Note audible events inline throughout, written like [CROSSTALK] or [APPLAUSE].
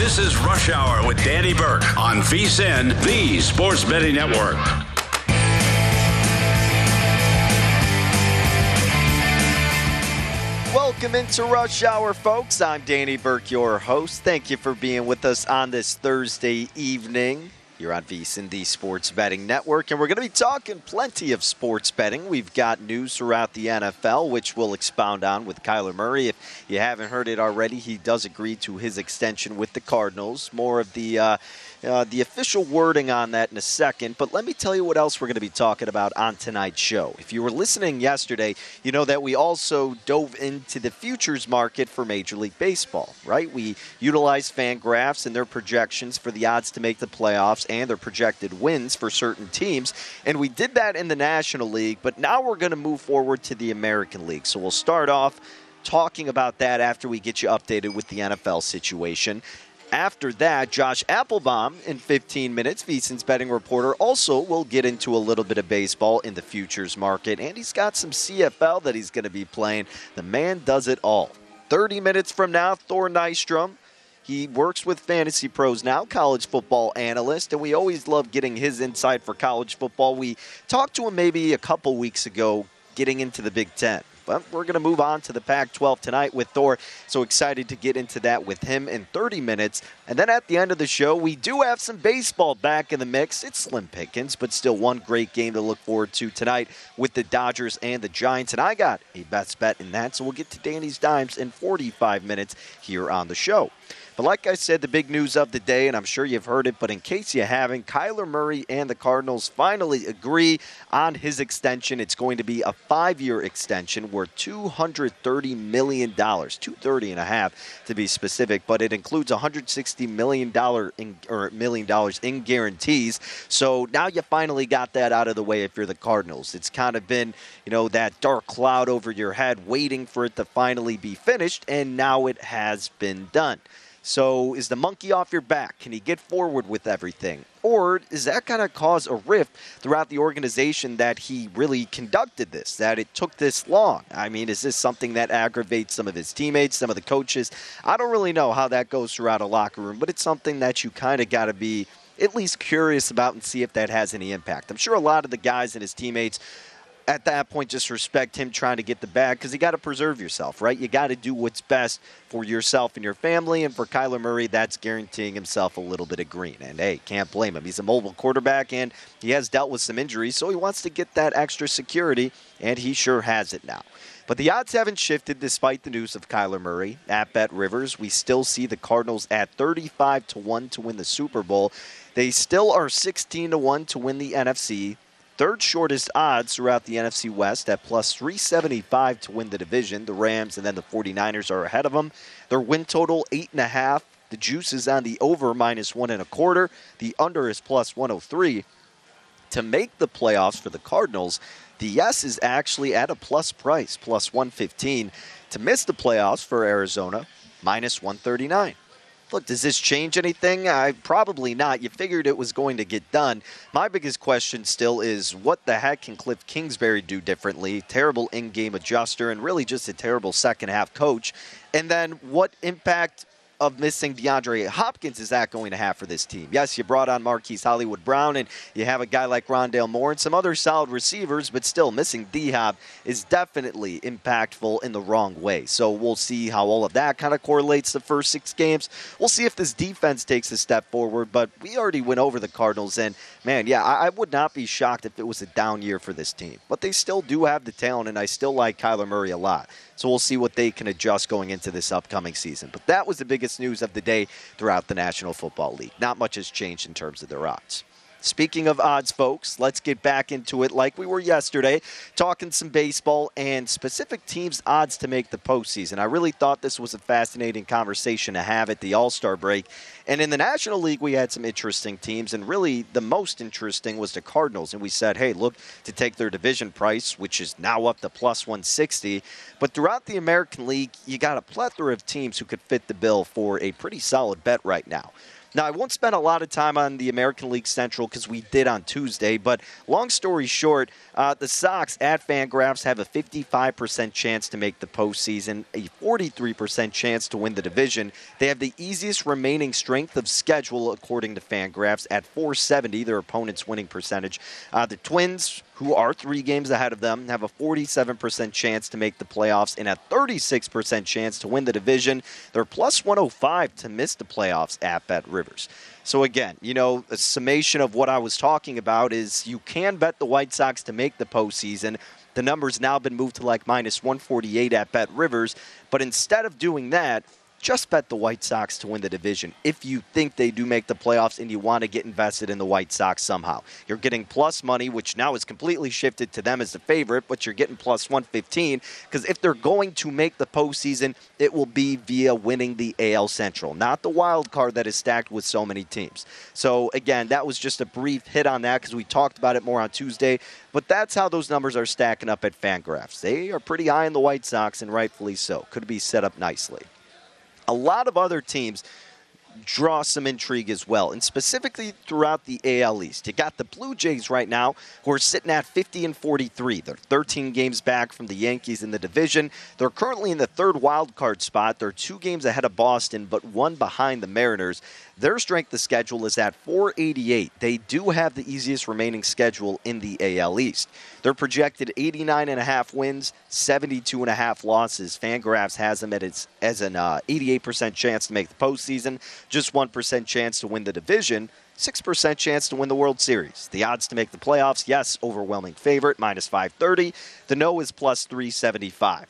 This is Rush Hour with Danny Burke on VSIN, the Sports Betting Network. Welcome into Rush Hour, folks. I'm Danny Burke, your host. Thank you for being with us on this Thursday evening. You're on VSIN, the Sports Betting Network, and we're going to be talking plenty of sports betting. We've got news throughout the NFL, which we'll expound on with Kyler Murray. If you haven't heard it already, he does agree to his extension with the Cardinals. More of the uh, uh, the official wording on that in a second, but let me tell you what else we're going to be talking about on tonight's show. If you were listening yesterday, you know that we also dove into the futures market for Major League Baseball, right? We utilized Fangraphs and their projections for the odds to make the playoffs and their projected wins for certain teams, and we did that in the National League, but now we're going to move forward to the American League. So we'll start off talking about that after we get you updated with the NFL situation. After that, Josh Appelbaum in 15 minutes, VSIN's betting reporter, also will get into a little bit of baseball in the futures market, and he's got some CFL that he's going to be playing. The man does it all. 30 minutes from now, Thor Nystrom. He works with Fantasy Pros now, college football analyst, and we always love getting his insight for college football. We talked to him maybe a couple weeks ago getting into the Big Ten. We're going to move on to the Pac 12 tonight with Thor. So excited to get into that with him in 30 minutes. And then at the end of the show, we do have some baseball back in the mix. It's slim pickings, but still one great game to look forward to tonight with the Dodgers and the Giants. And I got a best bet in that. So we'll get to Danny's Dimes in 45 minutes here on the show. But like I said, the big news of the day, and I'm sure you've heard it, but in case you haven't, Kyler Murray and the Cardinals finally agree on his extension. It's going to be a five-year extension worth $230 million, 230 and a half to be specific, but it includes $160 million in, or million dollars in guarantees. So now you finally got that out of the way if you're the Cardinals. It's kind of been, you know, that dark cloud over your head waiting for it to finally be finished, and now it has been done. So is the monkey off your back? Can he get forward with everything? Or is that going to cause a rift throughout the organization that he really conducted this, that it took this long? I mean, is this something that aggravates some of his teammates, some of the coaches? I don't really know how that goes throughout a locker room, but it's something that you kind of got to be at least curious about and see if that has any impact. I'm sure a lot of the guys and his teammates at that point just respect him trying to get the bag because you got to preserve yourself, right? You got to do what's best for yourself and your family. And for Kyler Murray, that's guaranteeing himself a little bit of green. And hey, can't blame him. He's a mobile quarterback and he has dealt with some injuries, so he wants to get that extra security, and he sure has it now. But the odds haven't shifted despite the news of Kyler Murray at Bet Rivers. We still see the Cardinals at 35 to 1 to win the Super Bowl. They still are 16 to 1 to win the NFC. Third shortest odds throughout the NFC West at plus 375 to win the division. The Rams and then the 49ers are ahead of them. Their win total, 8.5. The juice is on the over minus one and a quarter. The under is plus 103. To make the playoffs for the Cardinals, the yes is actually at a plus price, plus 115. To miss the playoffs for Arizona, minus 139. Look, does this change anything? I probably not. You figured it was going to get done. My biggest question still is what the heck can Cliff Kingsbury do differently? Terrible in-game adjuster and really just a terrible second half coach. And then what impact of missing DeAndre Hopkins is that going to have for this team? Yes, you brought on Marquise Hollywood Brown, and you have a guy like Rondale Moore and some other solid receivers, but still missing D Hop is definitely impactful in the wrong way. So we'll see how all of that kind of correlates the first six games. We'll see if this defense takes a step forward, but we already went over the Cardinals, and man, yeah, I, I would not be shocked if it was a down year for this team. But they still do have the talent, and I still like Kyler Murray a lot. So we'll see what they can adjust going into this upcoming season. But that was the biggest news of the day throughout the National Football League. Not much has changed in terms of their odds. Speaking of odds, folks, let's get back into it like we were yesterday, talking some baseball and specific teams' odds to make the postseason. I really thought this was a fascinating conversation to have at the All Star break. And in the National League, we had some interesting teams, and really the most interesting was the Cardinals. And we said, hey, look to take their division price, which is now up to plus 160. But throughout the American League, you got a plethora of teams who could fit the bill for a pretty solid bet right now. Now, I won't spend a lot of time on the American League Central because we did on Tuesday, but long story short, uh, the Sox at Fangraphs have a 55% chance to make the postseason, a 43% chance to win the division. They have the easiest remaining strength of schedule, according to Fangraphs, at 470, their opponent's winning percentage. Uh, the Twins, who are three games ahead of them, have a 47% chance to make the playoffs and a 36% chance to win the division. They're plus 105 to miss the playoffs at Bet Rivers. So, again, you know, a summation of what I was talking about is you can bet the White Sox to make the postseason. The number's now been moved to like minus 148 at Bet Rivers. But instead of doing that, just bet the White Sox to win the division if you think they do make the playoffs and you want to get invested in the White Sox somehow. You're getting plus money, which now is completely shifted to them as the favorite, but you're getting plus 115 because if they're going to make the postseason, it will be via winning the AL Central, not the wild card that is stacked with so many teams. So, again, that was just a brief hit on that because we talked about it more on Tuesday, but that's how those numbers are stacking up at Fangraphs. They are pretty high on the White Sox, and rightfully so. Could be set up nicely a lot of other teams draw some intrigue as well, and specifically throughout the AL East. You got the Blue Jays right now, who are sitting at 50 and 43. They're 13 games back from the Yankees in the division. They're currently in the third wild card spot. They're two games ahead of Boston, but one behind the Mariners. Their strength of schedule is at 488. They do have the easiest remaining schedule in the AL East. They're projected 89 and a half wins, 72 and a half losses. Fangraphs has them at its as an uh, 88% chance to make the postseason, just 1% chance to win the division. 6% chance to win the World Series. The odds to make the playoffs, yes, overwhelming favorite, minus 530. The no is plus 375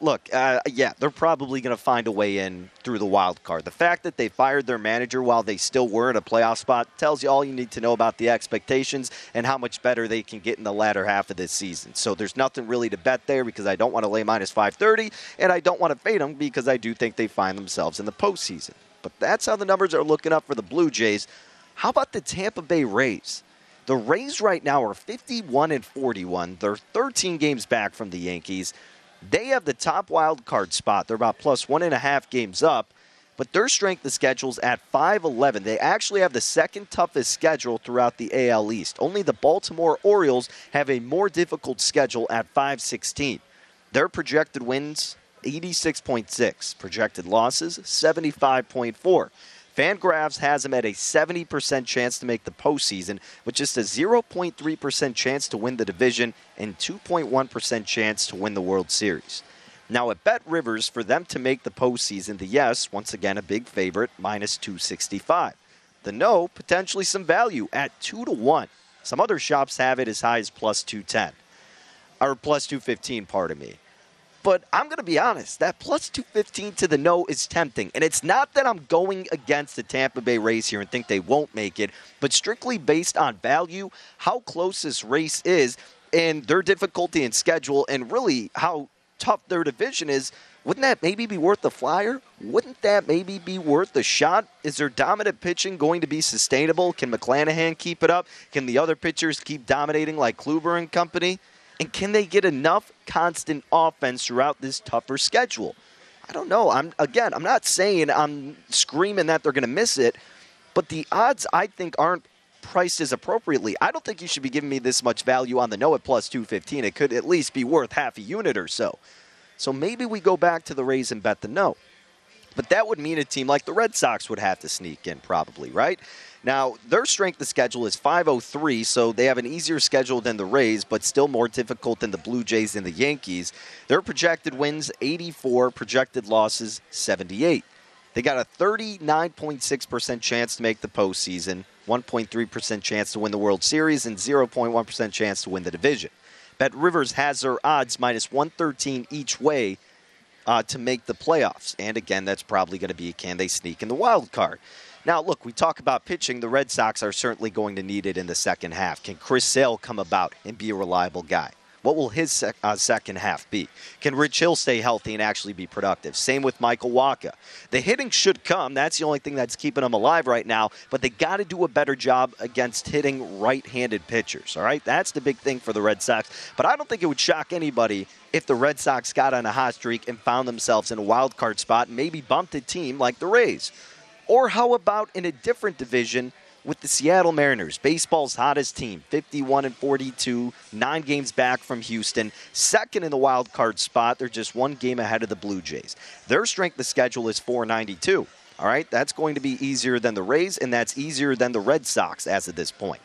look, uh, yeah, they're probably going to find a way in through the wild card. The fact that they fired their manager while they still were in a playoff spot tells you all you need to know about the expectations and how much better they can get in the latter half of this season. So there's nothing really to bet there because I don't want to lay minus 530 and I don't want to fade them because I do think they find themselves in the postseason. But that's how the numbers are looking up for the Blue Jays. How about the Tampa Bay Rays? The Rays right now are 51 and 41. They're 13 games back from the Yankees. They have the top wild card spot. They're about plus one and a half games up, but their strength of schedule's at 511. They actually have the second toughest schedule throughout the AL East. Only the Baltimore Orioles have a more difficult schedule at 516. Their projected wins 86.6, projected losses 75.4. Fangraphs has them at a 70% chance to make the postseason, with just a 0.3% chance to win the division and 2.1% chance to win the World Series. Now, at Bet Rivers, for them to make the postseason, the yes, once again, a big favorite, minus 265. The no, potentially some value at 2 to 1. Some other shops have it as high as plus 210, or plus 215, pardon me. But I'm going to be honest, that plus 215 to the no is tempting. And it's not that I'm going against the Tampa Bay Rays here and think they won't make it, but strictly based on value, how close this race is, and their difficulty in schedule, and really how tough their division is. Wouldn't that maybe be worth the flyer? Wouldn't that maybe be worth the shot? Is their dominant pitching going to be sustainable? Can McClanahan keep it up? Can the other pitchers keep dominating like Kluber and company? And can they get enough constant offense throughout this tougher schedule? I don't know. I'm again, I'm not saying I'm screaming that they're going to miss it, but the odds I think aren't priced as appropriately. I don't think you should be giving me this much value on the no at plus 215. It could at least be worth half a unit or so. So maybe we go back to the Rays and bet the no. But that would mean a team like the Red Sox would have to sneak in, probably, right? Now, their strength of schedule is 503, so they have an easier schedule than the Rays, but still more difficult than the Blue Jays and the Yankees. Their projected wins 84, projected losses 78. They got a 39.6% chance to make the postseason, 1.3% chance to win the World Series, and 0.1% chance to win the division. Bet Rivers has their odds minus 113 each way uh, to make the playoffs. And again, that's probably going to be can they sneak in the wild card? Now, look, we talk about pitching. The Red Sox are certainly going to need it in the second half. Can Chris Sale come about and be a reliable guy? What will his sec- uh, second half be? Can Rich Hill stay healthy and actually be productive? Same with Michael Wacha. The hitting should come. That's the only thing that's keeping them alive right now. But they got to do a better job against hitting right-handed pitchers. All right, that's the big thing for the Red Sox. But I don't think it would shock anybody if the Red Sox got on a hot streak and found themselves in a wild card spot, maybe bumped a team like the Rays. Or how about in a different division? With the Seattle Mariners, baseball's hottest team, 51 and 42, nine games back from Houston, second in the wild card spot. They're just one game ahead of the Blue Jays. Their strength of schedule is 492. All right, that's going to be easier than the Rays, and that's easier than the Red Sox as of this point.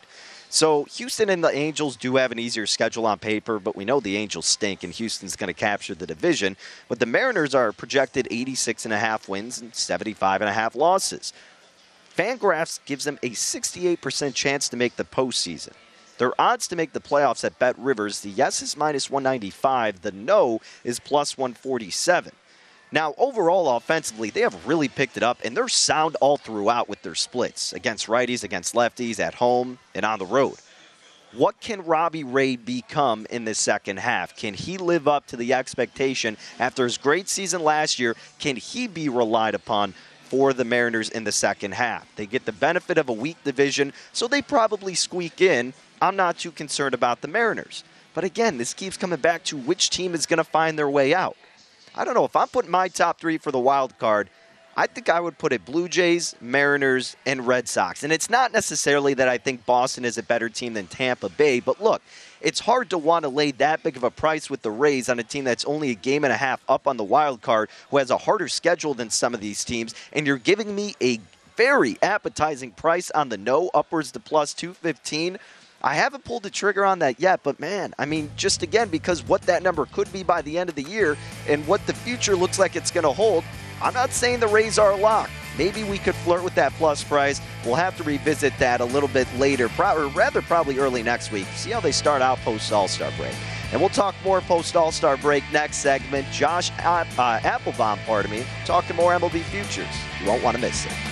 So Houston and the Angels do have an easier schedule on paper, but we know the Angels stink, and Houston's going to capture the division. But the Mariners are projected 86 and a half wins and 75 and a half losses. Fangraphs gives them a 68% chance to make the postseason. Their odds to make the playoffs at Bet Rivers, the yes is minus 195, the no is plus 147. Now, overall, offensively, they have really picked it up, and they're sound all throughout with their splits against righties, against lefties, at home, and on the road. What can Robbie Ray become in the second half? Can he live up to the expectation after his great season last year? Can he be relied upon for the Mariners in the second half. They get the benefit of a weak division, so they probably squeak in. I'm not too concerned about the Mariners. But again, this keeps coming back to which team is going to find their way out. I don't know. If I'm putting my top three for the wild card, I think I would put it Blue Jays, Mariners, and Red Sox. And it's not necessarily that I think Boston is a better team than Tampa Bay, but look, it's hard to want to lay that big of a price with the Rays on a team that's only a game and a half up on the wild card, who has a harder schedule than some of these teams, and you're giving me a very appetizing price on the no, upwards to plus 215. I haven't pulled the trigger on that yet, but man, I mean, just again, because what that number could be by the end of the year and what the future looks like it's going to hold, I'm not saying the Rays are locked. Maybe we could flirt with that plus price. We'll have to revisit that a little bit later, or rather, probably early next week. See how they start out post All Star break. And we'll talk more post All Star break next segment. Josh uh, Appelbaum, pardon me, talking more MLB futures. You won't want to miss it.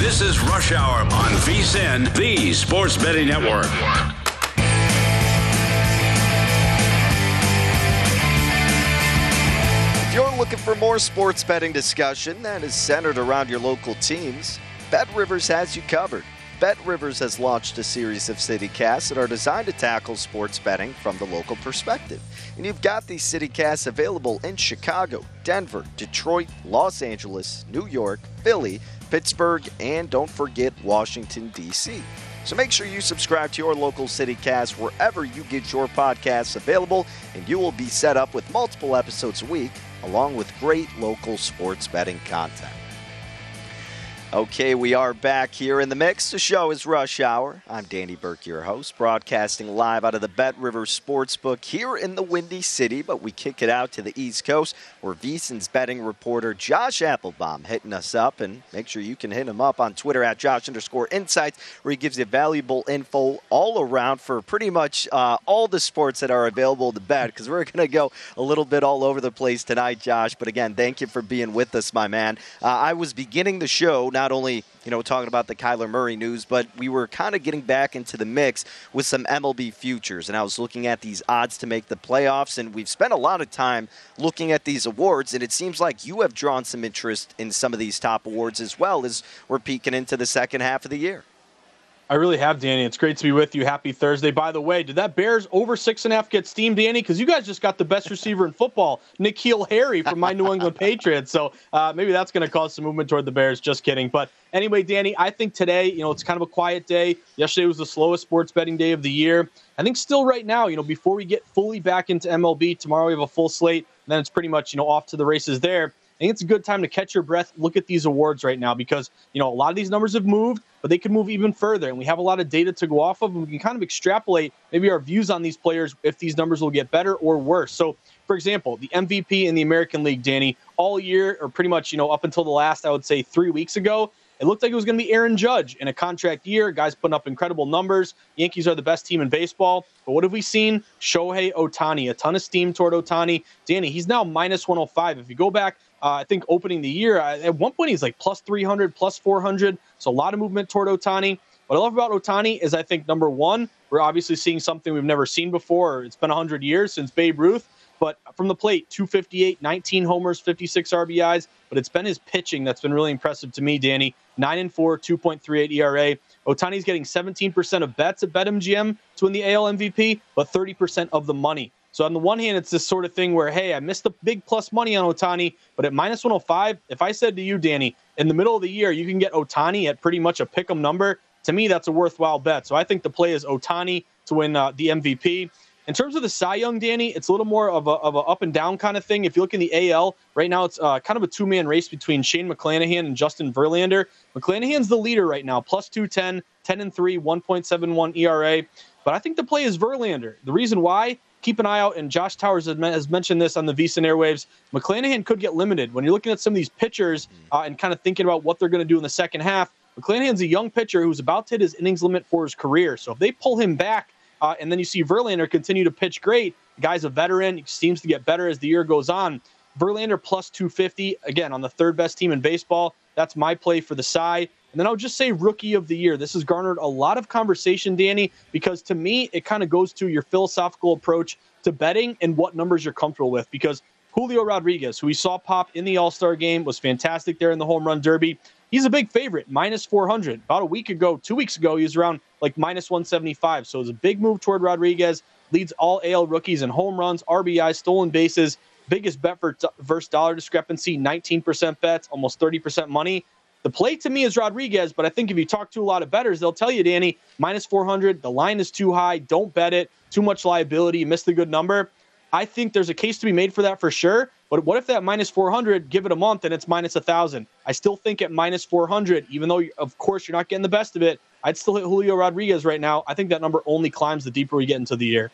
This is Rush Hour on VSIN, the Sports Betting Network. If you're looking for more sports betting discussion that is centered around your local teams, Bet Rivers has you covered. Bet Rivers has launched a series of CityCasts that are designed to tackle sports betting from the local perspective. And you've got these CityCasts available in Chicago, Denver, Detroit, Los Angeles, New York, Philly, Pittsburgh, and don't forget Washington, D.C. So make sure you subscribe to your local CityCast wherever you get your podcasts available, and you will be set up with multiple episodes a week, along with great local sports betting content. Okay, we are back here in the mix. The show is Rush Hour. I'm Danny Burke, your host, broadcasting live out of the Bet River Sportsbook here in the Windy City, but we kick it out to the East Coast where VSIN's betting reporter Josh Appelbaum hitting us up. And make sure you can hit him up on Twitter at Josh underscore insights, where he gives you valuable info all around for pretty much uh, all the sports that are available to bet, because we're going to go a little bit all over the place tonight, Josh. But again, thank you for being with us, my man. Uh, I was beginning the show not only you know talking about the Kyler Murray news, but we were kind of getting back into the mix with some MLB futures, and I was looking at these odds to make the playoffs, and we've spent a lot of time looking at these awards, and it seems like you have drawn some interest in some of these top awards as well as we're peeking into the second half of the year. I really have, Danny. It's great to be with you. Happy Thursday. By the way, did that Bears over six and a half get steamed, Danny? Because you guys just got the best receiver in football, N'Keal Harry from my New England [LAUGHS] Patriots. So uh, maybe that's going to cause some movement toward the Bears. Just kidding. But anyway, Danny, I think today, you know, it's kind of a quiet day. Yesterday was the slowest sports betting day of the year. I think still right now, you know, before we get fully back into MLB, tomorrow we have a full slate. And then it's pretty much, you know, off to the races there. I think it's a good time to catch your breath, look at these awards right now because, you know, a lot of these numbers have moved, but they could move even further. And we have a lot of data to go off of, and we can kind of extrapolate maybe our views on these players if these numbers will get better or worse. So, for example, the MVP in the American League, Danny, all year, or pretty much, you know, up until the last, I would say, three weeks ago, it looked like it was going to be Aaron Judge in a contract year. Guys putting up incredible numbers. Yankees are the best team in baseball. But what have we seen? Shohei Ohtani, a ton of steam toward Ohtani. Danny, he's now minus 105. If you go back uh, I think opening the year, at one point he's like plus 300, plus 400. So a lot of movement toward Ohtani. What I love about Ohtani is I think number one, we're obviously seeing something we've never seen before. It's been 100 years since Babe Ruth, but from the plate, 258, 19 homers, 56 RBIs. But it's been his pitching that's been really impressive to me, Danny. 9 and 4, 2.38 ERA. Ohtani's getting 17% of bets at BetMGM to win the AL MVP, but 30% of the money. So on the one hand, it's this sort of thing where, hey, I missed the big plus money on Ohtani, but at minus 105, if I said to you, Danny, in the middle of the year, you can get Ohtani at pretty much a pick 'em number, to me, that's a worthwhile bet. So I think the play is Ohtani to win uh, the MVP. In terms of the Cy Young, Danny, it's a little more of a, of a up and down kind of thing. If you look in the AL, right now it's uh, kind of a two man race between Shane McClanahan and Justin Verlander. McClanahan's the leader right now, plus 210, 10 and 3, 1.71 ERA. But I think the play is Verlander. The reason why, keep an eye out, and Josh Towers has mentioned this on the VSIN airwaves. McClanahan could get limited when you're looking at some of these pitchers uh, and kind of thinking about what they're going to do in the second half. McClanahan's a young pitcher who's about to hit his innings limit for his career. So if they pull him back, uh, and then you see Verlander continue to pitch great, the guy's a veteran, he seems to get better as the year goes on. Verlander plus 250, again, on the third best team in baseball. That's my play for the side. And then I'll just say rookie of the year. This has garnered a lot of conversation, Danny, because to me, it kind of goes to your philosophical approach to betting and what numbers you're comfortable with. Because Julio Rodriguez, who we saw pop in the All Star game, was fantastic there in the home run derby. He's a big favorite, minus 400. About a week ago, two weeks ago, he was around like minus 175. So it's a big move toward Rodriguez. Leads all AL rookies in home runs, RBI, stolen bases. Biggest bet for versus dollar discrepancy, 19% bets, almost 30% money. The play to me is Rodriguez, but I think if you talk to a lot of bettors, they'll tell you, Danny, minus 400, the line is too high. Don't bet it. Too much liability. Missed the good number. I think there's a case to be made for that for sure. But what if that minus 400, give it a month and it's minus 1,000? I still think at minus 400, even though, of course, you're not getting the best of it, I'd still hit Julio Rodriguez right now. I think that number only climbs the deeper we get into the year.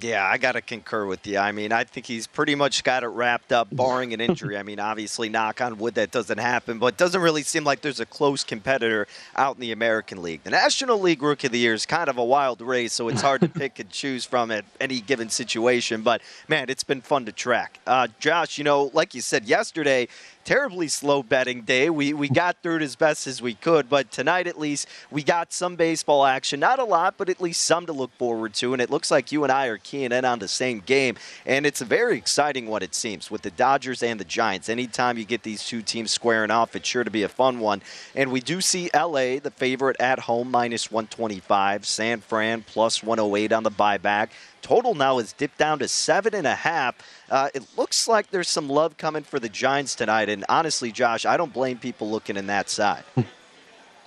Yeah, I got to concur with you. I mean, I think he's pretty much got it wrapped up, [LAUGHS] barring an injury. I mean, obviously, knock on wood, that doesn't happen, but it doesn't really seem like there's a close competitor out in the American League. The National League Rookie of the Year is kind of a wild race, so it's hard to [LAUGHS] pick and choose from at any given situation. But, man, it's been fun to track. Uh, Josh, you know, like you said yesterday, terribly slow betting day. We we got through it as best as we could, but tonight at least we got some baseball action. Not a lot, but at least some to look forward to. And it looks like you and I are keying in on the same game, and it's a very exciting one it seems with the Dodgers and the Giants. Anytime you get these two teams squaring off, it's sure to be a fun one. And we do see LA the favorite at home minus 125, San Fran plus 108 on the buyback. Total now is dipped down to seven and a half. Uh, it looks like there's some love coming for the Giants tonight. And honestly, Josh, I don't blame people looking in that side.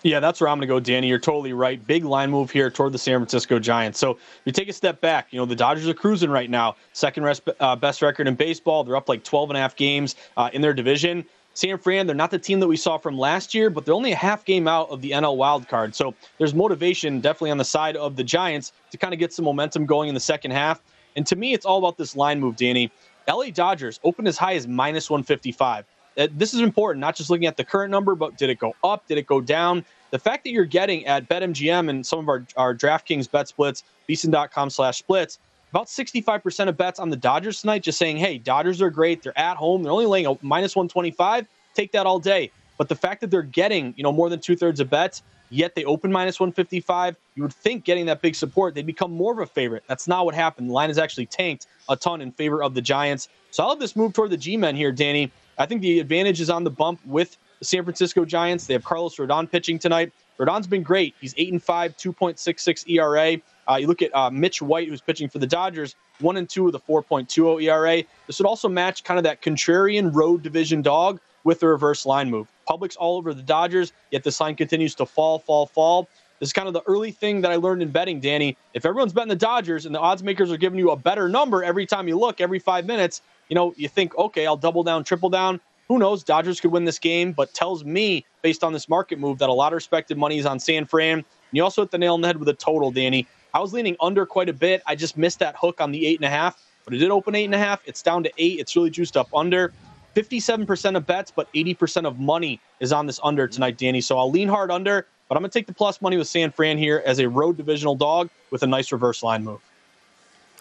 Yeah, that's where I'm going to go, Danny. You're totally right. Big line move here toward the San Francisco Giants. So you take a step back. You know, the Dodgers are cruising right now. Second rest, uh, best record in baseball. They're up like 12 and a half games uh, in their division. San Fran, they're not the team that we saw from last year, but they're only a half game out of the NL wild card. So there's motivation definitely on the side of the Giants to kind of get some momentum going in the second half. And to me, it's all about this line move, Danny. LA Dodgers opened as high as minus 155. Uh, this is important, not just looking at the current number, but did it go up? Did it go down? The fact that you're getting at BetMGM and some of our, our DraftKings bet splits, VSiN.com slash splits, about 65% of bets on the Dodgers tonight, just saying, hey, Dodgers are great. They're at home. They're only laying a minus 125. Take that all day. But the fact that they're getting, you know, more than two thirds of bets, yet they open minus 155, you would think getting that big support, they'd become more of a favorite. That's not what happened. The line has actually tanked a ton in favor of the Giants. So I love this move toward the G men here, Danny. I think the advantage is on the bump with the San Francisco Giants. They have Carlos Rodon pitching tonight. Rodon's been great. He's 8 and 5, 2.66 ERA. Uh, you look at uh, Mitch White, who's pitching for the Dodgers, 1 and 2 with a 4.20 ERA. This would also match kind of that contrarian road division dog with the reverse line move. Public's all over the Dodgers, yet this line continues to fall, fall, fall. This is kind of the early thing that I learned in betting, Danny. If everyone's betting the Dodgers and the odds makers are giving you a better number every time you look, every five minutes, you know, you think, okay, I'll double down, triple down. Who knows? Dodgers could win this game, but tells me, based on this market move, that a lot of respected money is on San Fran. And you also hit the nail on the head with a total, Danny. I was leaning under quite a bit. I just missed that hook on the eight and a half, but it did open eight and a half. It's down to eight. It's really juiced up under. 57% of bets, but 80% of money is on this under tonight, Danny. So I'll lean hard under, but I'm going to take the plus money with San Fran here as a road divisional dog with a nice reverse line move.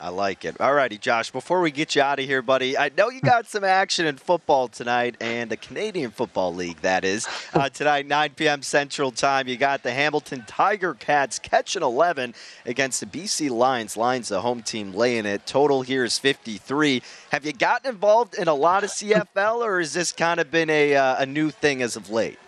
I like it. All righty, Josh. Before we get you out of here, buddy, I know you got some action in football tonight, and the Canadian Football League, that is. Uh, tonight, 9 p.m. Central Time, you got the Hamilton Tiger Cats catching 11 against the BC Lions. Lions, the home team, laying it. Total here is 53. Have you gotten involved in a lot of CFL, or has this kind of been a, uh, a new thing as of late?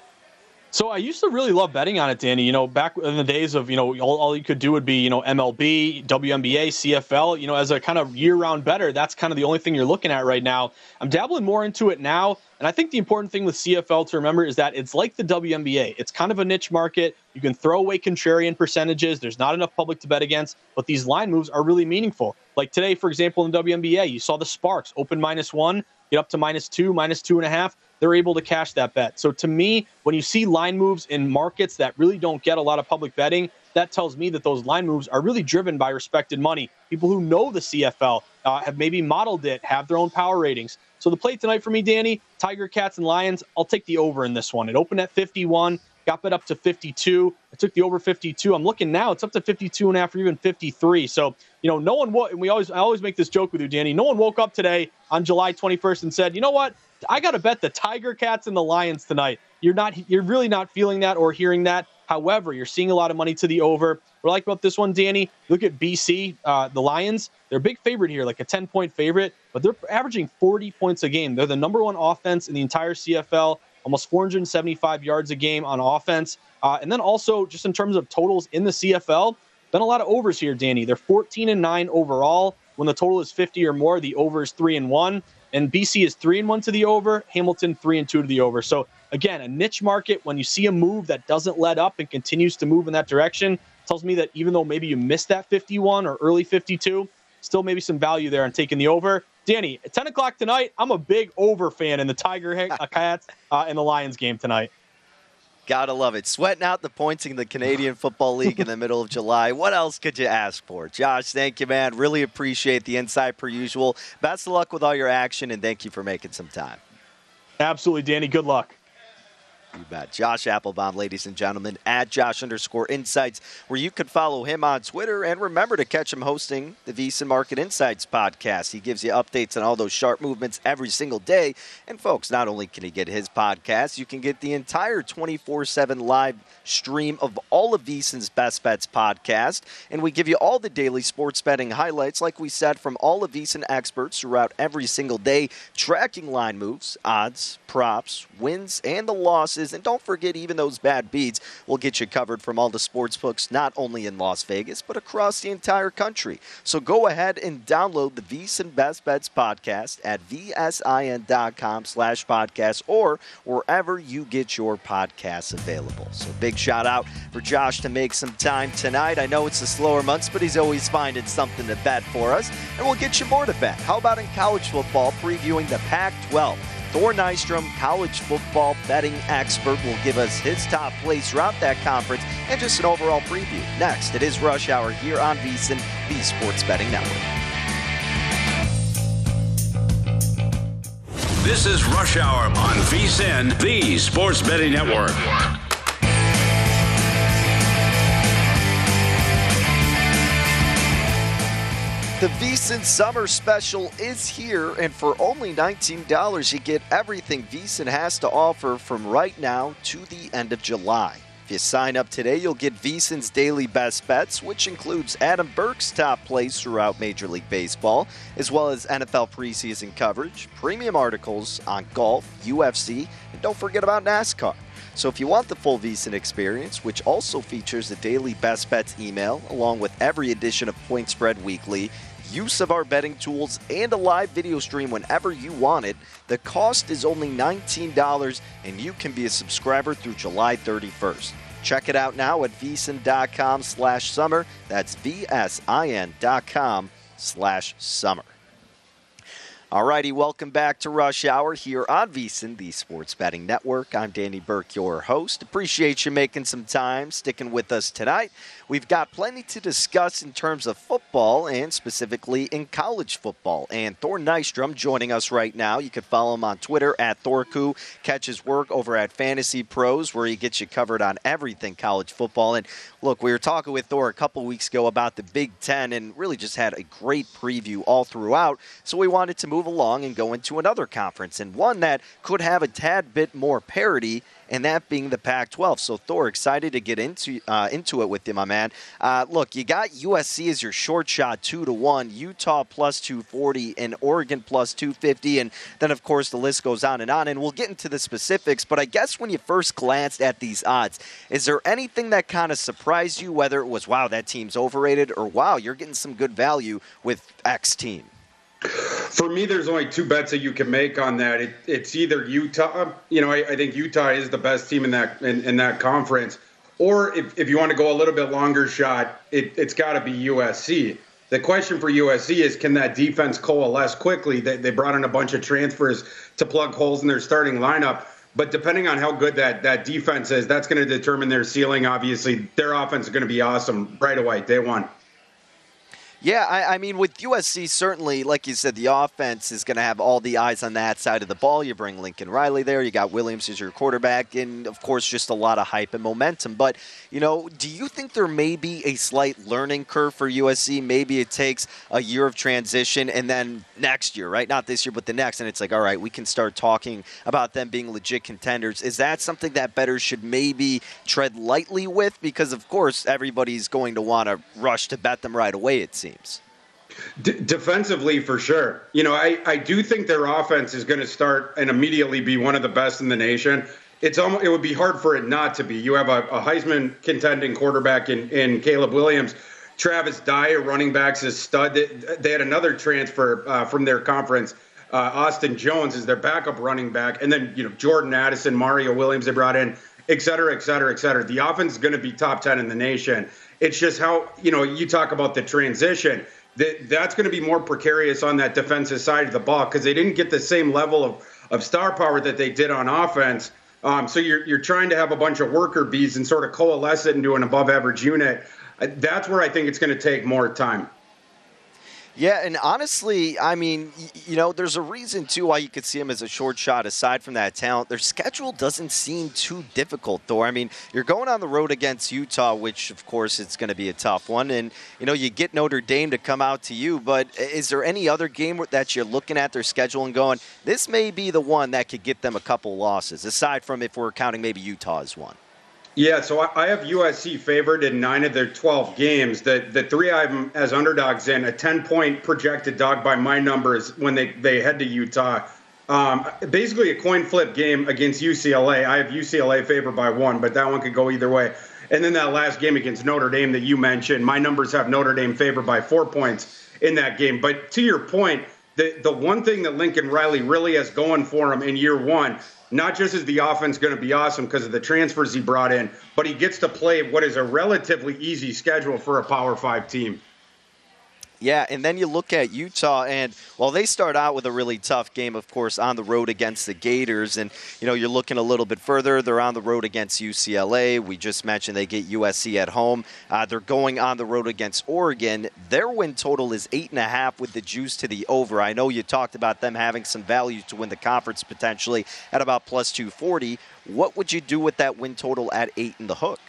So I used to really love betting on it, Danny. You know, back in the days of, you know, all, all you could do would be, you know, MLB, WNBA, CFL, you know, as a kind of year round better, that's kind of the only thing you're looking at right now. I'm dabbling more into it now. And I think the important thing with CFL to remember is that it's like the WNBA. It's kind of a niche market. You can throw away contrarian percentages. There's not enough public to bet against, but these line moves are really meaningful. Like today, for example, in WNBA, you saw the Sparks open minus one, get up to minus two, minus two and a half they're able to cash that bet. So to me, when you see line moves in markets that really don't get a lot of public betting, that tells me that those line moves are really driven by respected money. People who know the CFL uh, have maybe modeled it, have their own power ratings. So the play tonight for me, Danny, Tiger Cats and Lions, I'll take the over in this one. It opened at 51, got bet up to 52. I took the over 52. I'm looking now; it's up to 52 and a half or even 53. So you know, no one. Wo- and we always, I always make this joke with you, Danny. No one woke up today on July 21st and said, you know what? I got to bet the Tiger Cats and the Lions tonight. You're not, you're really not feeling that or hearing that. However, you're seeing a lot of money to the over. What I like about this one, Danny, look at BC, uh, the Lions. They're a big favorite here, like a 10 point favorite, but they're averaging 40 points a game. They're the number one offense in the entire CFL, almost 475 yards a game on offense. Uh, and then also, just in terms of totals in the CFL, been a lot of overs here, Danny. They're 14 and 9 overall. When the total is 50 or more, the over is 3 and 1. And BC is 3 and 1 to the over, Hamilton 3 and 2 to the over. So, again, a niche market, when you see a move that doesn't let up and continues to move in that direction, tells me that even though maybe you missed that 51 or early 52, still maybe some value there on taking the over. Danny, at 10 o'clock tonight, I'm a big over fan in the Tiger Cats uh, and the Lions game tonight. Gotta love it. Sweating out the points in the Canadian [LAUGHS] Football League in the middle of July. What else could you ask for? Josh, thank you, man. Really appreciate the insight per usual. Best of luck with all your action, and thank you for making some time. Absolutely, Danny. Good luck. You bet. Josh Appelbaum, ladies and gentlemen, at Josh underscore insights, where you can follow him on Twitter. And remember to catch him hosting the VSiN Market Insights podcast. He gives you updates on all those sharp movements every single day. And folks, not only can you get his podcast, you can get the entire 24 7 live stream of all of VSiN's Best Bets podcast. And we give you all the daily sports betting highlights, like we said, from all of VSiN experts throughout every single day, tracking line moves, odds, props, wins, and the losses. And don't forget, even those bad beats will get you covered from all the sports books, not only in Las Vegas, but across the entire country. So go ahead and download the VSiN Best Bets podcast at vsin.com slash podcast or wherever you get your podcasts available. So big shout out for Josh to make some time tonight. I know it's the slower months, but he's always finding something to bet for us, and we'll get you more to bet. How about in college football, previewing the Pac 12? Thor Nystrom, college football betting expert, will give us his top plays throughout that conference and just an overall preview. Next, it is Rush Hour here on VSiN, the Sports Betting Network. This is Rush Hour on VSiN, the Sports Betting Network. The VSiN Summer Special is here, and for only $19, you get everything VSiN has to offer from right now to the end of July. If you sign up today, you'll get VSiN's daily best bets, which includes Adam Burke's top plays throughout Major League Baseball, as well as NFL preseason coverage, premium articles on golf, UFC, and don't forget about NASCAR. So if you want the full VSiN experience, which also features the daily best bets email, along with every edition of Point Spread Weekly, use of our betting tools, and a live video stream whenever you want it, the cost is only $19 and you can be a subscriber through July 31st. Check it out now at vsin.com slash summer. That's V-S-I-N.com slash summer. Alrighty, welcome back to Rush Hour here on VSiN, the Sports Betting Network. I'm Danny Burke, your host. Appreciate you making some time, sticking with us tonight. We've got plenty to discuss in terms of football and specifically in college football. And Thor Nystrom joining us right now. You can follow him on Twitter at Thorku. Catch his work over at Fantasy Pros, where he gets you covered on everything college football. And look, we were talking with Thor a couple weeks ago about the Big Ten and really just had a great preview all throughout. So we wanted to move along and go into another conference and one that could have a tad bit more parity and that being the Pac-12. So Thor, excited to get into uh, into it with you, my man. Uh, look, you got USC as your short shot, two to one, Utah plus two forty, and Oregon plus two fifty, and then of course the list goes on and on. And we'll get into the specifics, but I guess when you first glanced at these odds, is there anything that kind of surprised you? Whether it was wow that team's overrated, or wow you're getting some good value with X team. For me, there's only two bets that you can make on that. It, it's either Utah. Um, you know, I, I, think Utah is the best team in that in, in that conference. Or if, if you want to go a little bit longer shot, it, it's got to be USC. The question for USC is can that defense coalesce quickly? They, they brought in a bunch of transfers to plug holes in their starting lineup. But depending on how good that, that defense is, that's going to determine their ceiling. Obviously, their offense is going to be awesome right away, day one. Yeah, I, I, mean, with USC, certainly, like you said, the offense is going to have all the eyes on that side of the ball. You bring Lincoln Riley there, you got Williams as your quarterback, and of course, just a lot of hype and momentum. But, you know, do you think there may be a slight learning curve for USC? Maybe it takes a year of transition and then next year, right? Not this year, but the next. And it's like, all right, we can start talking about them being legit contenders. Is that something that better should maybe tread lightly with? Because, of course, everybody's going to want to rush to bet them right away, it seems. D- defensively, for sure. You know, I, I do think their offense is going to start and immediately be one of the best in the nation. It's almost, it would be hard for it not to be. You have a, a Heisman contending quarterback in, in Caleb Williams. Travis Dye, running backs, is stud. They, they had another transfer uh, from their conference. Uh, Austin Jones is their backup running back, and then you know Jordan Addison, Mario Williams they brought in, et cetera, et cetera, et cetera. The offense is going to be top ten in the nation. It's just how you know you talk about the transition that that's going to be more precarious on that defensive side of the ball because they didn't get the same level of, of star power that they did on offense. Um, so you're you're trying to have a bunch of worker bees and sort of coalesce it into an above average unit. Uh, that's where I think it's going to take more time. Yeah, and honestly, I mean, you know, there's a reason too why you could see him as a short shot. Aside from that talent, their schedule doesn't seem too difficult, though. I mean, you're going on the road against Utah, which of course it's going to be a tough one, and you know, you get Notre Dame to come out to you. But is there any other game that you're looking at their schedule and going, this may be the one that could get them a couple losses, aside from if we're counting maybe Utah as one? Yeah, so I have USC favored in nine of their 12 games. The the three I have as underdogs in a 10 point projected dog by my numbers when they, they head to Utah. Um, basically, a coin flip game against UCLA. I have UCLA favored by one, but that one could go either way. And then that last game against Notre Dame that you mentioned, my numbers have Notre Dame favored by four points in that game. But to your point, the the one thing that Lincoln Riley really has going for him in year one not just is the offense going to be awesome because of the transfers he brought in, but he gets to play what is a relatively easy schedule for a Power Five team. Yeah, and then you look at Utah, and while they start out with a really tough game, of course, on the road against the Gators, and you know you're looking a little bit further. They're on the road against UCLA. We just mentioned they get USC at home. Uh, they're going on the road against Oregon. Their win total is eight and a half with the juice to the over. I know you talked about them having some value to win the conference potentially at about plus 240. What would you do with that win total at eight in the hook?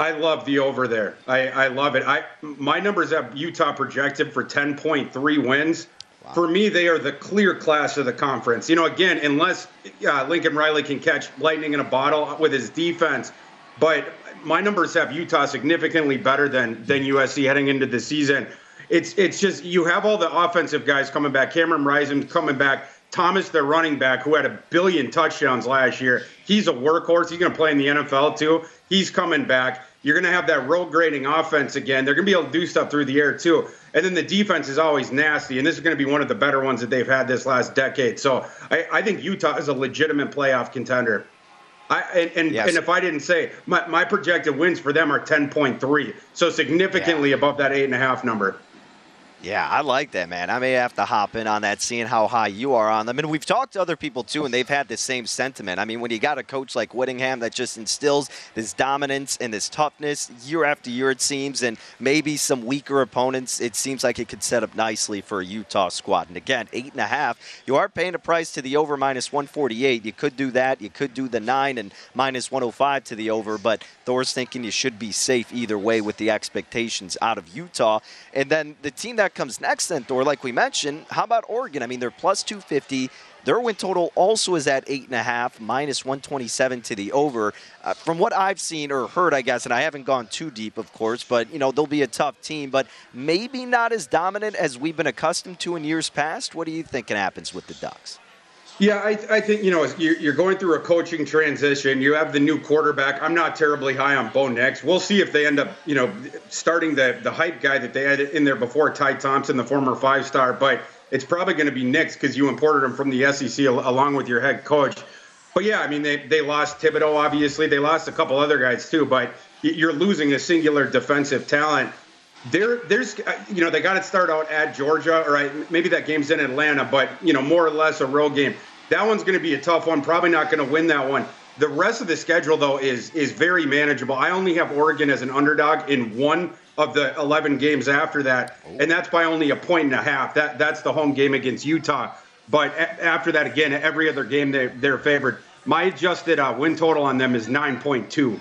I love the over there. I, I love it. I my numbers have Utah projected for 10.3 wins. Wow. For me, they are the clear class of the conference. You know, again, unless uh, Lincoln Riley can catch lightning in a bottle with his defense, but my numbers have Utah significantly better than than USC heading into the season. It's it's just you have all the offensive guys coming back. Cameron Rising coming back. Thomas, the running back, who had a billion touchdowns last year, he's a workhorse. He's going to play in the NFL too. He's coming back. You're going to have that road grading offense again. They're going to be able to do stuff through the air too. And then the defense is always nasty, and this is going to be one of the better ones that they've had this last decade. So I, I think Utah is a legitimate playoff contender. I, and and, yes. and, if I didn't say my, my projected wins for them are 10.3, so significantly yeah. above that eight and a half number. Yeah, I like that, man. I may have to hop in on that, seeing how high you are on them. And we've talked to other people too, and they've had the same sentiment. I mean, when you got a coach like Whittingham that just instills this dominance and this toughness year after year, it seems, and maybe some weaker opponents, it seems like it could set up nicely for a Utah squad. And again, eight and a half, you are paying a price to the over minus 148. You could do that. You could do the nine and minus 105 to the over, but Thor's thinking you should be safe either way with the expectations out of Utah. And then the team that comes next, then, Thor, like we mentioned, how about Oregon? I mean, they're plus 250. Their win total also is at 8.5, minus 127 to the over. Uh, from what I've seen or heard, I guess, and I haven't gone too deep, of course, but, you know, they'll be a tough team, but maybe not as dominant as we've been accustomed to in years past. What do you think happens with the Ducks? Yeah, I, I think you know you're going through a coaching transition. You have the new quarterback. I'm not terribly high on Bo Nix. We'll see if they end up, you know, starting the the hype guy that they had in there before, Ty Thompson, the former five star. But it's probably going to be Nix because you imported him from the SEC along with your head coach. But yeah, I mean they they lost Thibodeaux obviously. They lost a couple other guys too. But you're losing a singular defensive talent. There, there's, uh, you know, they got to start out at Georgia, or right, maybe that game's in Atlanta, but you know, more or less a road game. That one's going to be a tough one. Probably not going to win that one. The rest of the schedule, though, is is very manageable. I only have Oregon as an underdog in one of the 11 games after that, and that's by only a point and a half. That that's the home game against Utah. But a- after that, again, every other game they they're favored. My adjusted uh, win total on them is 9.2.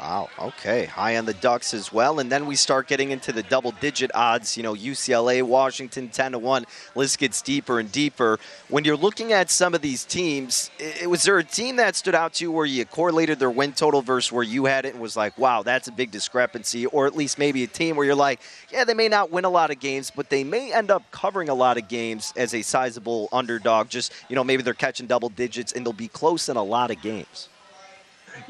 Wow. Okay. High on the Ducks as well. And then we start getting into the double digit odds. You know, UCLA, Washington, 10 to 1. List gets deeper and deeper. When you're looking at some of these teams, i- was there a team that stood out to you where you correlated their win total versus where you had it and was like, wow, that's a big discrepancy? Or at least maybe a team where you're like, yeah, they may not win a lot of games, but they may end up covering a lot of games as a sizable underdog. Just, you know, maybe they're catching double digits and they'll be close in a lot of games.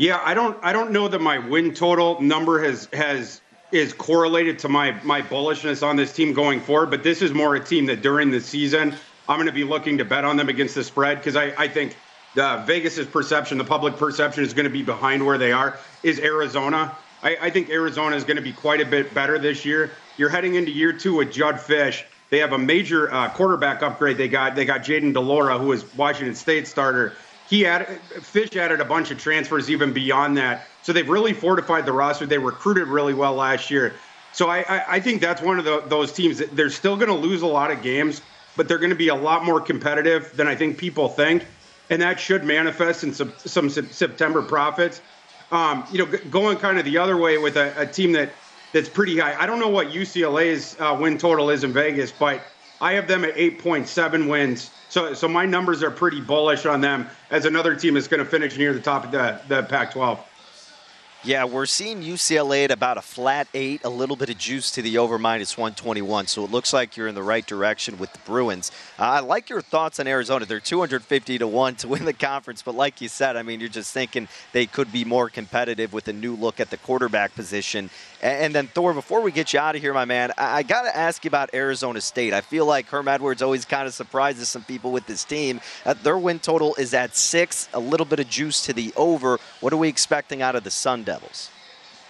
Yeah, I don't I don't know that my win total number has has is correlated to my my bullishness on this team going forward, but this is more a team that during the season I'm going to be looking to bet on them against the spread because I, I think the Vegas's perception, the public perception is going to be behind where they are is Arizona. I, I think Arizona is going to be quite a bit better this year. You're heading into year two with Jedd Fisch. They have a major uh, quarterback upgrade. They got they got Jayden de Laura, who is Washington State starter. He added Fisch added a bunch of transfers even beyond that. So they've really fortified the roster. They recruited really well last year. So I, I, I think that's one of the, those teams that they're still going to lose a lot of games, but they're going to be a lot more competitive than I think people think, and that should manifest in some, some September profits. Um, you know, g- going kind of the other way with a, a team that that's pretty high. I don't know what UCLA's uh, win total is in Vegas, but I have them at 8.7 wins. So, so my numbers are pretty bullish on them as another team is going to finish near the top of the, the Pac-12. Yeah, we're seeing UCLA at about a flat eight, a little bit of juice to the over minus 121. So it looks like you're in the right direction with the Bruins. Uh, I like your thoughts on Arizona. They're 250 to 1 to win the conference. But like you said, I mean, you're just thinking they could be more competitive with a new look at the quarterback position. And, then, Thor, before we get you out of here, my man, I, I got to ask you about Arizona State. I feel like Herm Edwards always kind of surprises some people with this team. Uh, their win total is at six, a little bit of juice to the over. What are we expecting out of the Sun Devils?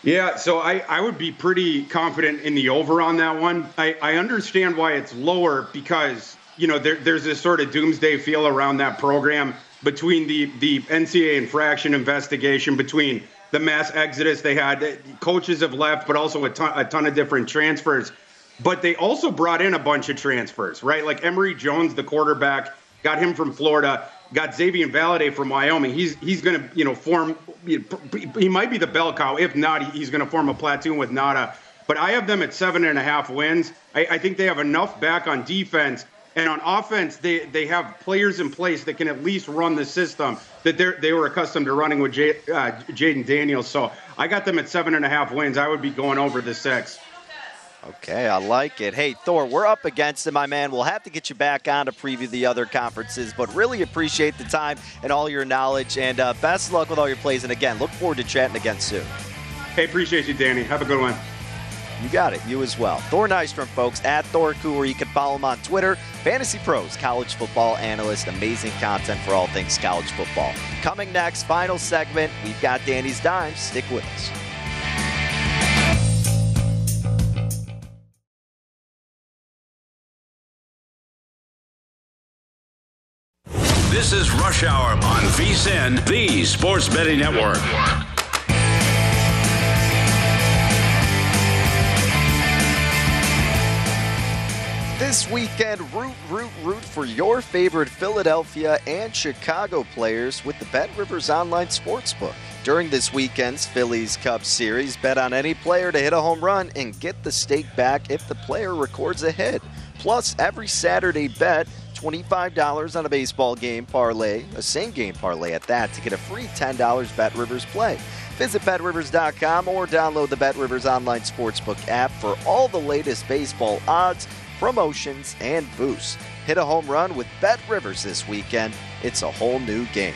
Yeah, so I, I would be pretty confident in the over on that one. I, I understand why it's lower because, you know, there, there's this sort of doomsday feel around that program between the, the NCAA infraction investigation, between the mass exodus they had. Coaches have left, but also a ton, a ton of different transfers. But they also brought in a bunch of transfers, right? Like Emory Jones, the quarterback, got him from Florida. Got Xavier Valladay from Wyoming. He's he's going to you know form. He might be the bell cow. If not, he's going to form a platoon with Ngata. But I have them at seven and a half wins. I, I think they have enough back on defense and on offense. They they have players in place that can at least run the system that they they were accustomed to running with J, uh, Jayden Daniels. So I got them at seven and a half wins. I would be going over the six. Okay, I like it. Hey, Thor, we're up against it, my man. We'll have to get you back on to preview the other conferences, but really appreciate the time and all your knowledge. And uh, best luck with all your plays. And again, look forward to chatting again soon. Hey, appreciate you, Danny. Have a good one. You got it. You as well. Thor Nystrom, folks, at Thor Cooler. You can follow him on Twitter. Fantasy Pros, college football analyst. Amazing content for all things college football. Coming next, final segment. We've got Danny's Dimes. Stick with us. This is Rush Hour on VSIN, the Sports Betting Network. This weekend, root, root, root for your favorite Philadelphia and Chicago players with the Bet Rivers Online Sportsbook. During this weekend's Phillies Cubs Series, bet on any player to hit a home run and get the stake back if the player records a hit. Plus, every Saturday bet, $25 on a baseball game parlay, a same game parlay at that, to get a free $10 Bet Rivers play. Visit BetRivers.com or download the Bet Rivers Online Sportsbook app for all the latest baseball odds, promotions, and boosts. Hit a home run with Bet Rivers this weekend. It's a whole new game.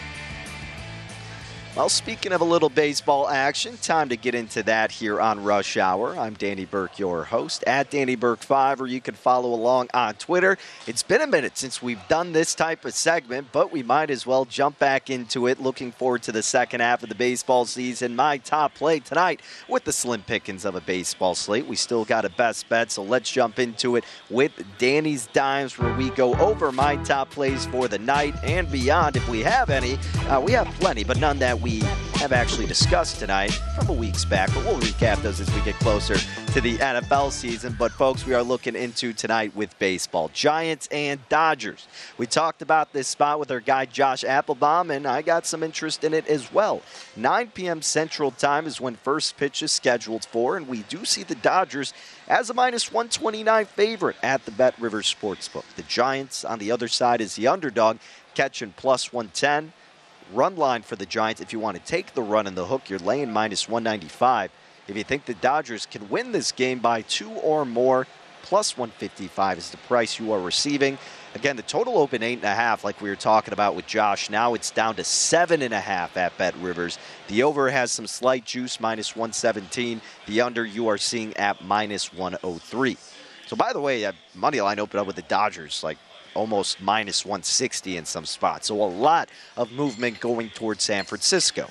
Well, speaking of a little baseball action, time to get into that here on Rush Hour. I'm Danny Burke, your host, at Danny Burke5, or you can follow along on Twitter. It's been a minute since we've done this type of segment, but we might as well jump back into it. Looking forward to the second half of the baseball season. My top play tonight with the slim pickings of a baseball slate. We still got a best bet, so let's jump into it with Danny's Dimes, where we go over my top plays for the night and beyond. If we have any, uh, we have plenty, but none that we have actually discussed tonight from a weeks back, but we'll recap those as we get closer to the NFL season. But, folks, we are looking into tonight with baseball Giants and Dodgers. We talked about this spot with our guy Josh Appelbaum, and I got some interest in it as well. 9 p.m. Central Time is when first pitch is scheduled for, and we do see the Dodgers as a minus 129 favorite at the Bet Rivers Sportsbook. The Giants on the other side is the underdog, catching plus 110 run line for the Giants. If you want to take the run in the hook, you're laying minus 195. If you think the Dodgers can win this game by two or more, plus 155 is the price you are receiving. Again, the total open eight and a half, like we were talking about with Josh. Now it's down to seven and a half at Bet Rivers. The over has some slight juice, minus 117. The under you are seeing at minus 103. So, by the way, uh, that money line opened up with the Dodgers like almost minus 160 in some spots. So a lot of movement going towards San Francisco.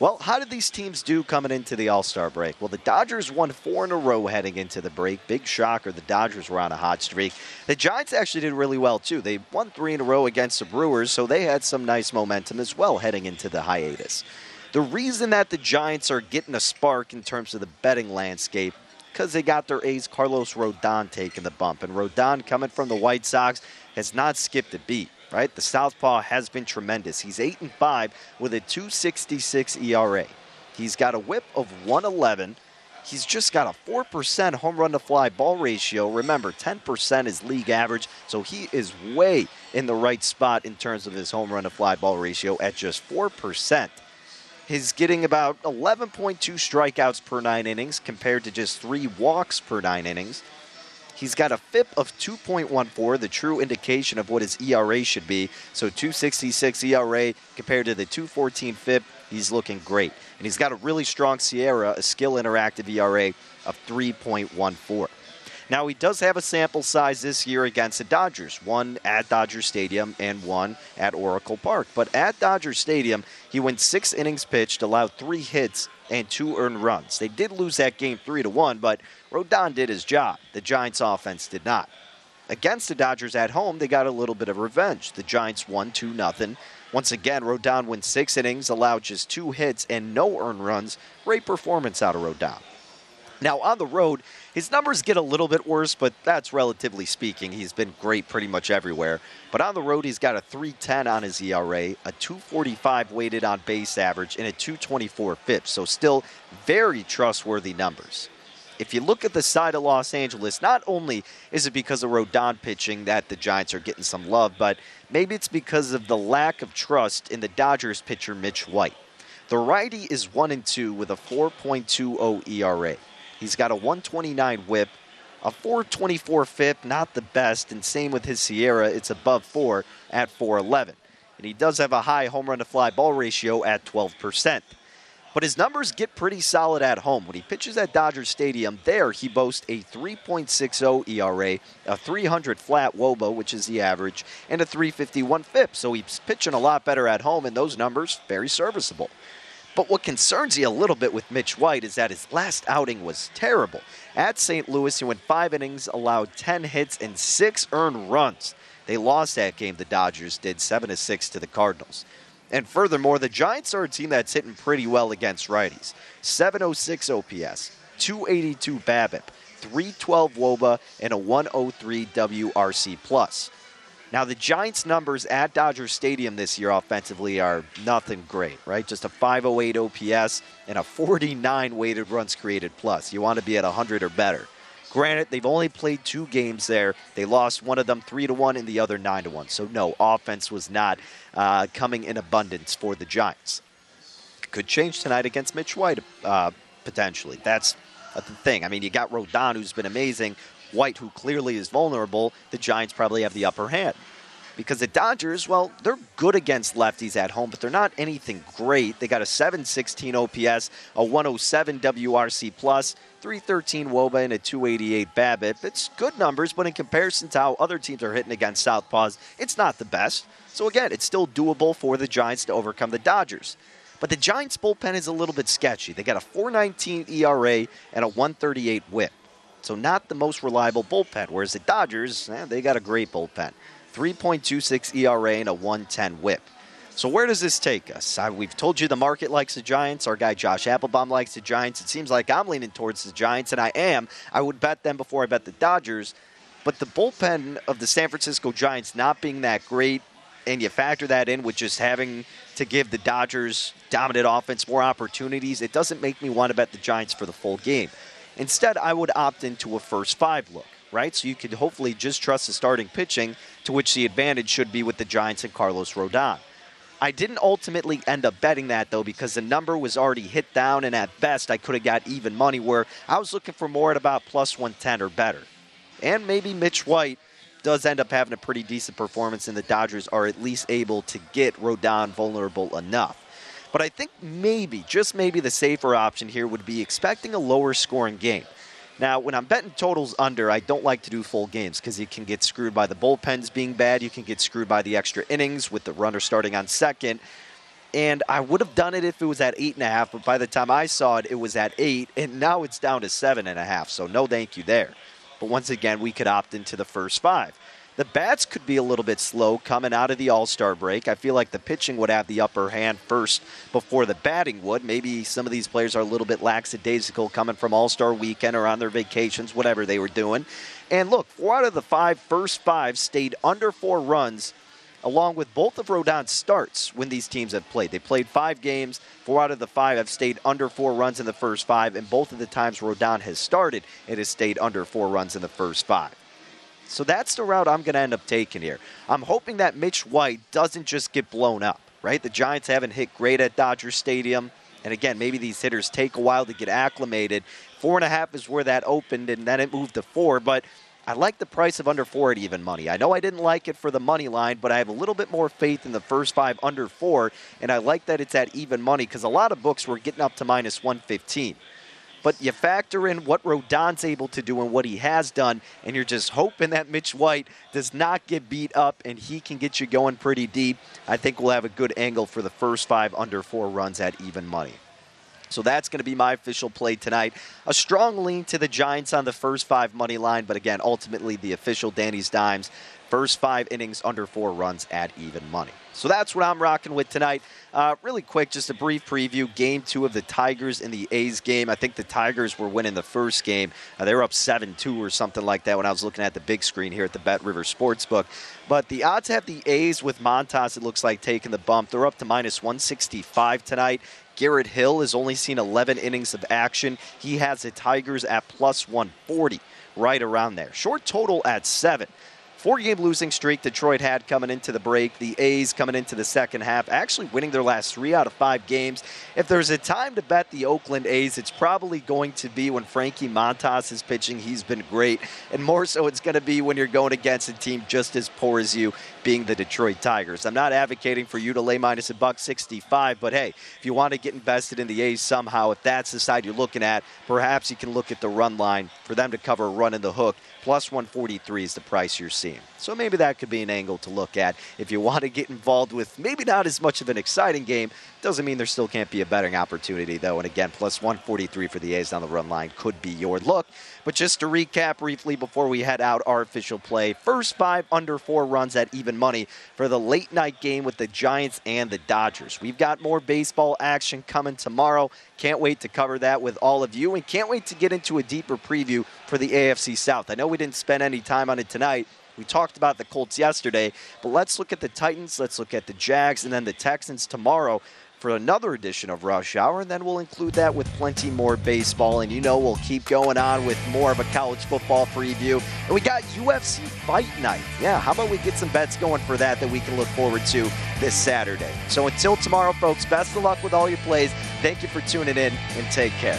Well, how did these teams do coming into the All Star break? Well, the Dodgers won four in a row heading into the break. Big shocker. The Dodgers were on a hot streak. The Giants actually did really well, too. They won three in a row against the Brewers, so they had some nice momentum as well heading into the hiatus. The reason that the Giants are getting a spark in terms of the betting landscape because they got their ace Carlos Rodon taking the bump. And Rodon coming from the White Sox has not skipped a beat, right? The Southpaw has been tremendous. He's 8 and 5 with a 266 ERA. He's got a whip of 111. He's just got a 4% home run to fly ball ratio. Remember, 10% is league average, so he is way in the right spot in terms of his home run to fly ball ratio at just 4%. He's getting about 11.2 strikeouts per nine innings compared to just three walks per nine innings. He's got a FIP of 2.14, the true indication of what his ERA should be. So 266 ERA compared to the 214 FIP, he's looking great. And he's got a really strong SIERA, a skill interactive ERA of 3.14. Now, he does have a sample size this year against the Dodgers, one at Dodger Stadium and one at Oracle Park. But at Dodger Stadium, he went six innings pitched, allowed three hits, and two earned runs. They did lose that game 3 to 1, but Rodon did his job. The Giants' offense did not. Against the Dodgers at home, they got a little bit of revenge. The Giants won 2 0. Once again, Rodon went six innings, allowed just two hits and no earned runs. Great performance out of Rodon. Now, on the road, his numbers get a little bit worse, but that's relatively speaking. He's been great pretty much everywhere. But on the road, he's got a 310 on his ERA, a 245 weighted on base average, and a 224 FIP. So, still very trustworthy numbers. If you look at the side of Los Angeles, not only is it because of Rodon pitching that the Giants are getting some love, but maybe it's because of the lack of trust in the Dodgers pitcher Mitch White. The righty is 1 and 2 with a 4.20 ERA. He's got a 129 whip, a 424 FIP, not the best, and same with his SIERA, It's above 4 at 411. And he does have a high home run to fly ball ratio at 12%. But his numbers get pretty solid at home. When he pitches at Dodger Stadium, there he boasts a 3.60 ERA, a 300 flat WOBA, which is the average, and a 351 FIP. So he's pitching a lot better at home, and those numbers very serviceable. But what concerns you a little bit with Mitch White is that his last outing was terrible. At St. Louis, he went five innings, allowed 10 hits, and six earned runs. They lost that game, the Dodgers did 7 to 6 to the Cardinals. And furthermore, the Giants are a team that's hitting pretty well against righties. 706 OPS, 282 BABIP, 312 WOBA, and a 103 WRC plus. Now, the Giants' numbers at Dodger Stadium this year offensively are nothing great, right? Just a 508 OPS and a 49 weighted runs created plus. You want to be at 100 or better. Granted, they've only played two games there. They lost one of them three to one, and the other nine to one. So no, offense was not uh, coming in abundance for the Giants. Could change tonight against Mitch White uh, potentially. That's the thing. I mean, you got Rodon, who's been amazing. White, who clearly is vulnerable. The Giants probably have the upper hand. because the Dodgers, well, they're good against lefties at home, but they're not anything great. They got a 716 OPS, a 107 WRC plus, 313 Woba, and a 288 BABIP. It's good numbers, but in comparison to how other teams are hitting against Southpaws, it's not the best. So again, it's still doable for the Giants to overcome the Dodgers. But the Giants bullpen is a little bit sketchy. They got a 419 ERA and a 138 whip. So not the most reliable bullpen, whereas the Dodgers, eh, they got a great bullpen. 3.26 ERA and a 110 whip. So where does this take us? I, we've told you the market likes the Giants. Our guy Josh Appelbaum likes the Giants. It seems like I'm leaning towards the Giants, and I am. I would bet them before I bet the Dodgers. But the bullpen of the San Francisco Giants not being that great, and you factor that in with just having to give the Dodgers dominant offense more opportunities, it doesn't make me want to bet the Giants for the full game. Instead, I would opt into a first five look right? So you could hopefully just trust the starting pitching, to which the advantage should be with the Giants and Carlos Rodon. I didn't ultimately end up betting that though because the number was already hit down, and at best I could have got even money where I was looking for more at about plus 110 or better. And maybe Mitch White does end up having a pretty decent performance, and the Dodgers are at least able to get Rodon vulnerable enough. But I think maybe, just maybe, the safer option here would be expecting a lower scoring game. Now, when I'm betting totals under, I don't like to do full games because you can get screwed by the bullpens being bad. You can get screwed by the extra innings with the runner starting on second. And I would have done it if it was at eight and a half, but by the time I saw it, it was at eight, and now it's down to seven and a half. So no thank you there. But once again, we could opt into the first five. The bats could be a little bit slow coming out of the All Star break. I feel like the pitching would have the upper hand first before the batting would. Maybe some of these players are a little bit lackadaisical coming from All Star weekend or on their vacations, whatever they were doing. And look, four out of the five first five stayed under four runs along with both of Rodon's starts when these teams have played. They played five games. Four out of the five have stayed under four runs in the first five, and both of the times Rodon has started, it has stayed under four runs in the first five. So that's the route I'm going to end up taking here. I'm hoping that Mitch White doesn't just get blown up, right? The Giants haven't hit great at Dodger Stadium. And again, maybe these hitters take a while to get acclimated. Four and a half is where that opened, and then it moved to four. But I like the price of under four at even money. I know I didn't like it for the money line, but I have a little bit more faith in the first five under four, and I like that it's at even money because a lot of books were getting up to minus 115 but you factor in what Rodon's able to do and what he has done, and you're just hoping that Mitch White does not get beat up and he can get you going pretty deep. I think we'll have a good angle for the first five under four runs at even money. So that's going to be my official play tonight. A strong lean to the Giants on the first five money line, but again, ultimately the official Danny's Dimes First five innings under four runs at even money. So that's what I'm rocking with tonight. Uh, really quick, just a brief preview. Game two of the Tigers in the A's game. I think the Tigers were winning the first game. Uh, they were up 7 2 or something like that when I was looking at the big screen here at the Bet River Sportsbook. But the odds have the A's with Montas, it looks like, taking the bump. They're up to minus 165 tonight. Garrett Hill has only seen 11 innings of action. He has the Tigers at plus 140, right around there. Short total at 7. Four game losing streak Detroit had coming into the break. The A's coming into the second half, actually winning their last three out of five games. If there's a time to bet the Oakland A's, it's probably going to be when Frankie Montas is pitching. He's been great. And more so, it's going to be when you're going against a team just as poor as you, being the Detroit Tigers. I'm not advocating for you to lay minus a buck 65, but hey, if you want to get invested in the A's somehow, if that's the side you're looking at, perhaps you can look at the run line for them to cover a run in the hook Plus 143 is the price you're seeing. So maybe that could be an angle to look at if you want to get involved with maybe not as much of an exciting game. Doesn't mean there still can't be a betting opportunity, though. And again, plus 143 for the A's on the run line could be your look. But just to recap briefly before we head out, our official play first five under four runs at even money for the late night game with the Giants and the Dodgers. We've got more baseball action coming tomorrow. Can't wait to cover that with all of you and can't wait to get into a deeper preview for the AFC South. I know we didn't spend any time on it tonight. We talked about the Colts yesterday, but let's look at the Titans, let's look at the Jags, and then the Texans tomorrow for another edition of Rush Hour, and then we'll include that with plenty more baseball. And you know, we'll keep going on with more of a college football preview. And we got UFC Fight Night. Yeah, how about we get some bets going for that that we can look forward to this Saturday? So until tomorrow, folks, best of luck with all your plays. Thank you for tuning in and take care.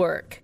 Network.